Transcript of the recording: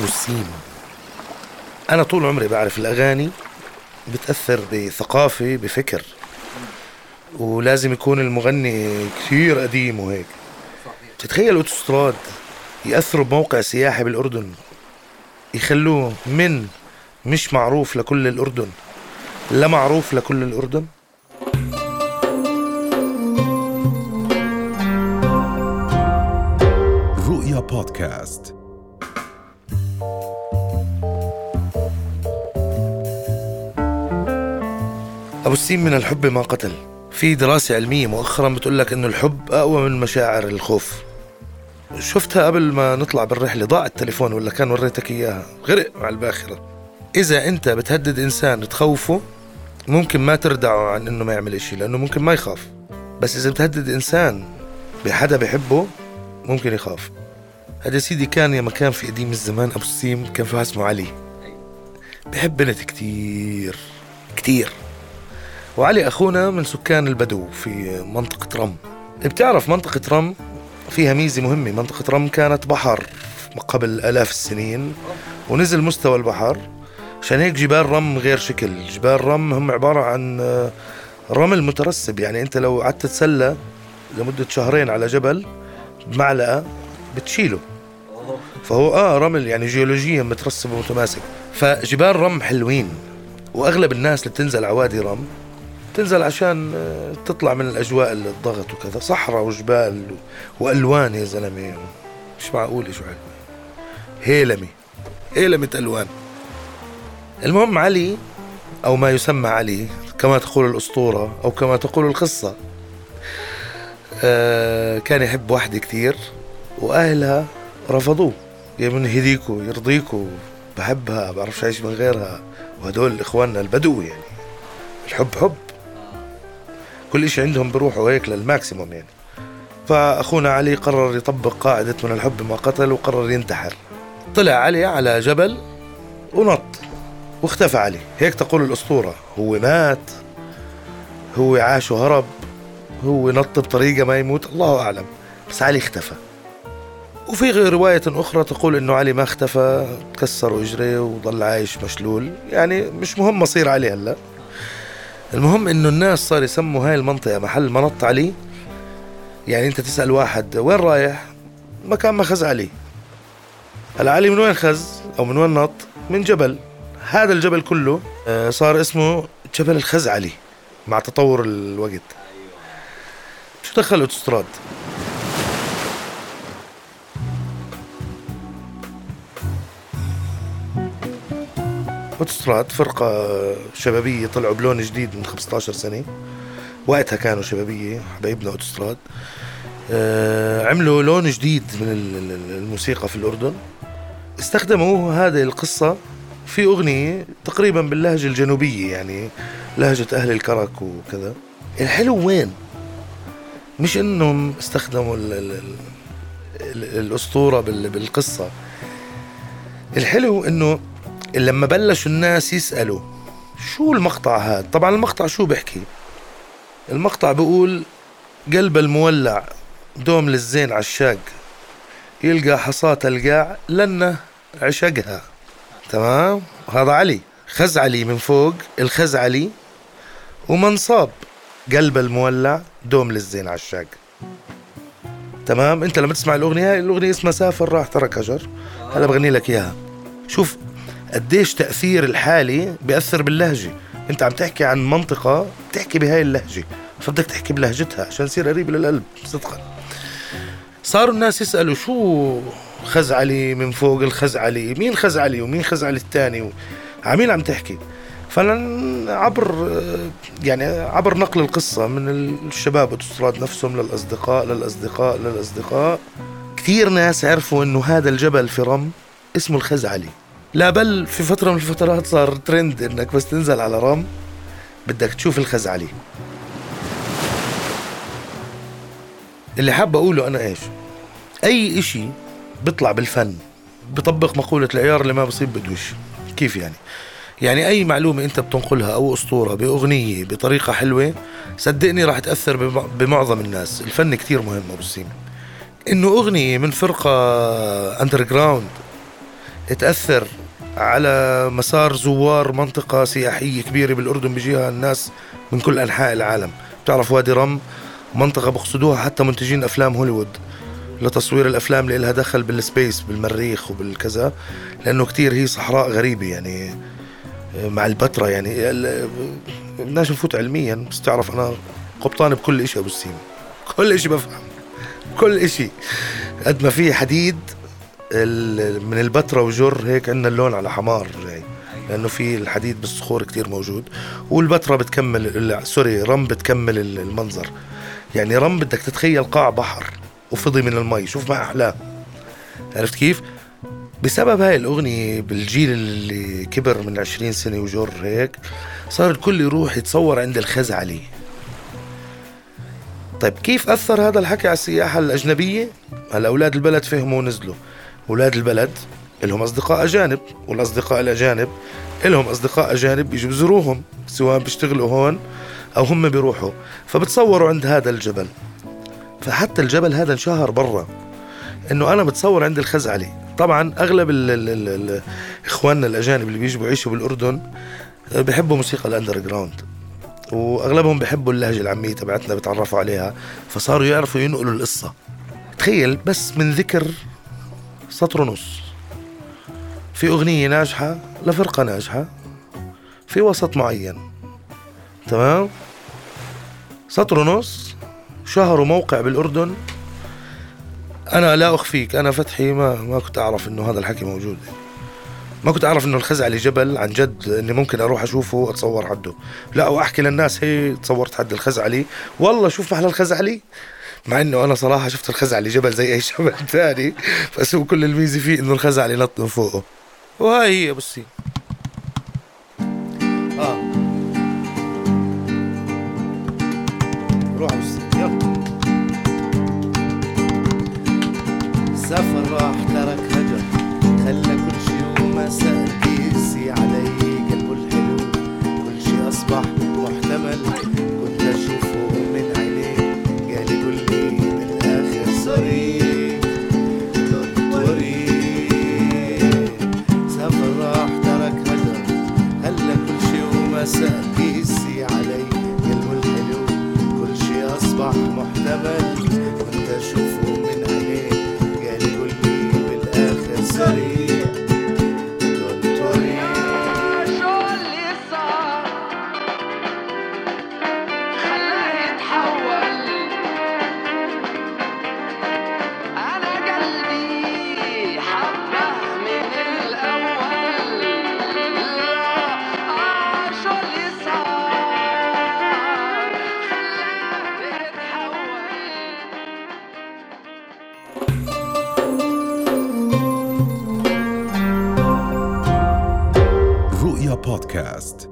أبو السيم أنا طول عمري بعرف الأغاني بتأثر بثقافة بفكر. ولازم يكون المغني كثير قديم وهيك. تتخيل أوتوستراد يأثروا بموقع سياحي بالأردن؟ يخلوه من مش معروف لكل الأردن. لا معروف لكل الأردن. رؤيا بودكاست. أبو السيم من الحب ما قتل. في دراسة علمية مؤخرا بتقول لك إنه الحب أقوى من مشاعر الخوف. شفتها قبل ما نطلع بالرحلة ضاع التليفون ولا كان وريتك إياها؟ غرق مع الباخرة. إذا أنت بتهدد إنسان تخوفه ممكن ما تردعه عن إنه ما يعمل إشي لأنه ممكن ما يخاف. بس إذا بتهدد إنسان بحدا بحبه ممكن يخاف. هذا سيدي كان يا مكان في قديم الزمان أبو السيم كان في واحد اسمه علي. بحب بنت كتير. كتير. وعلي أخونا من سكان البدو في منطقة رم. بتعرف منطقة رم فيها ميزة مهمة. منطقة رم كانت بحر قبل آلاف السنين ونزل مستوى البحر. عشان هيك جبال رم غير شكل. جبال رم هم عبارة عن آه، رمل مترسب. يعني أنت لو قعدت تتسلى لمدة شهرين على جبل بمعلقة بتشيله. فهو آه رمل يعني جيولوجيا مترسب ومتماسك. فجبال رم حلوين وأغلب الناس اللي بتنزل على وادي رم تنزل عشان آه، تطلع من الأجواء الضغط وكذا. صحراء وجبال وألوان يا زلمة. مش معقول شو حلوة. هيلمي. هيلمة ألوان. المهم علي أو ما يسمى علي كما تقول الأسطورة أو كما تقول القصة آه، كان يحب واحدة كتير وأهلها رفضوه. يا من هديكوا يرضيكوا بحبها بعرفش أعيش من غيرها. وهدول إخواننا البدو يعني. الحب حب. كل إشي عندهم بروحوا هيك للماكسيموم يعني. فأخونا علي قرر يطبق قاعدة من الحب ما قتل وقرر ينتحر. طلع علي على جبل ونط واختفى علي. هيك تقول الأسطورة. هو مات هو عاش وهرب هو نط بطريقة ما يموت الله أعلم. بس علي اختفى. وفي رواية أخرى تقول إنه علي ما اختفى تكسر إجريه وضل عايش مشلول. يعني مش مهم مصير علي هلا. المهم إنه الناس صار يسموا هاي المنطقة محل منط علي. يعني أنت تسأل واحد وين رايح؟ مكان ما خز علي. هلا علي من وين خز أو من وين نط؟ من جبل. هذا الجبل كله آه، صار اسمه جبل الخزعلي مع تطور الوقت. شو دخل اوتوستراد؟ اوتوستراد فرقة شبابية طلعوا بلون جديد من 15 سنة. وقتها كانوا شبابية حبايبنا اوتوستراد آه، عملوا لون جديد من ال- ال- الموسيقى في الأردن. استخدموا هذه القصة في أغنية تقريبا باللهجة الجنوبية يعني لهجة أهل الكرك وكذا. الحلو وين؟ مش إنهم استخدموا ال ال ال ال الأسطورة بال بالقصة. الحلو إنه لما بلشوا الناس يسألوا شو المقطع هذا؟ طبعا المقطع شو بيحكي؟ المقطع بيقول قلب المولع دوم للزين عشاق يلقى حصاة القاع لنه عشقها. تمام؟ هذا علي خز علي من فوق الخز علي ومنصاب قلب المولع دوم للزين عشاق. تمام؟ انت لما تسمع الأغنية الأغنية اسمها سافر راح ترك اجر هذا بغني لك إياها. شوف قديش تأثير الحالي بيأثر باللهجة. انت عم تحكي عن منطقة تحكي بهاي اللهجة. فبدك تحكي بلهجتها عشان يصير قريب للقلب صدقا. صاروا الناس يسألوا شو خز علي من فوق الخز علي مين خز علي ومين خز علي الثاني عمين عم تحكي؟ فعبر يعني عبر نقل القصة من الشباب اوتوستراد نفسهم للأصدقاء للأصدقاء للأصدقاء. كثير ناس عرفوا إنه هذا الجبل في رم اسمه الخزعلي. لا بل في فترة من الفترات صار ترند إنك بس تنزل على رم بدك تشوف الخزعلي اللي حاب أقوله أنا إيش؟ أي إشي بيطلع بالفن بطبق مقولة العيار اللي ما بصيب بدوش. كيف يعني؟ يعني أي معلومة أنت بتنقلها أو أسطورة بأغنية بطريقة حلوة صدقني راح تأثر بمع- بمعظم الناس. الفن كتير مهم أبو السيم إنه أغنية من فرقة underground تأثر على مسار زوار منطقة سياحية كبيرة بالأردن بيجيها الناس من كل أنحاء العالم. بتعرف وادي رم؟ منطقة بقصدوها حتى منتجين أفلام هوليوود. لتصوير الأفلام اللي لها دخل بال space بالمريخ وبالكذا لأنه كتير هي صحراء غريبة يعني مع البتراء يعني. بدناش نفوت علميا بس تعرف أنا قبطان بكل إشي أبو السيم. كل إشي بفهم. كل إشي. قد ما في حديد من البتراء وجر هيك عندنا اللون على حمار جاي لأنه في الحديد بالصخور كتير موجود. والبتراء بتكمل sorry رم بتكمل ال- المنظر. يعني رم بدك تتخيل قاع بحر وفضي من المي شوف ما احلاه عرفت كيف؟ بسبب هاي الأغنية بالجيل اللي كبر من عشرين سنة وجر هيك صار الكل يروح يتصور عند الخزعلي. طيب كيف أثر هذا الحكي على السياحة الأجنبية؟ هلا أولاد البلد فهموا ونزلوا. أولاد البلد لهم أصدقاء أجانب والأصدقاء الأجانب لهم أصدقاء أجانب بيجوا بزوروهم سواء بيشتغلوا هون أو هم بيروحوا فبتصوروا عند هذا الجبل. فحتى الجبل هذا انشهر برا إنه أنا بتصور عند الخزعلي طبعا أغلب ال ال ال إخواننا الأجانب اللي بيجوا يعيشوا بالأردن آه، بحبوا موسيقى ال underground وأغلبهم بحبوا اللهجة العامية تبعتنا بيتعرفوا عليها فصاروا يعرفوا ينقلوا القصة. تخيل بس من ذكر سطر ونص في أغنية ناجحة لفرقة ناجحة في وسط معين. تمام؟ سطر ونص شهروا موقع بالأردن. أنا لا أخفيك أنا فتحي ما ما كنت أعرف إنه هذا الحكي موجود. ما كنت أعرف إنه الخزعلي جبل عن جد إني ممكن أروح أشوفه وأتصور حده. لا وأحكي للناس هي تصورت حد الخزعلي والله شوف محل الخزعلي مع إنه أنا صراحة شفت الخزعلي جبل زي أي جبل ثاني بس هو كل الميزة فيه إنه الخزعلي نط من فوقه. وهاي هي بصي آه. روح بصي يلا. سافر راح ترك هجر. خلى كل شي وما قيسي علي. قلبه الحلو كل شي أصبح محتمل. شي رؤيا بودكاست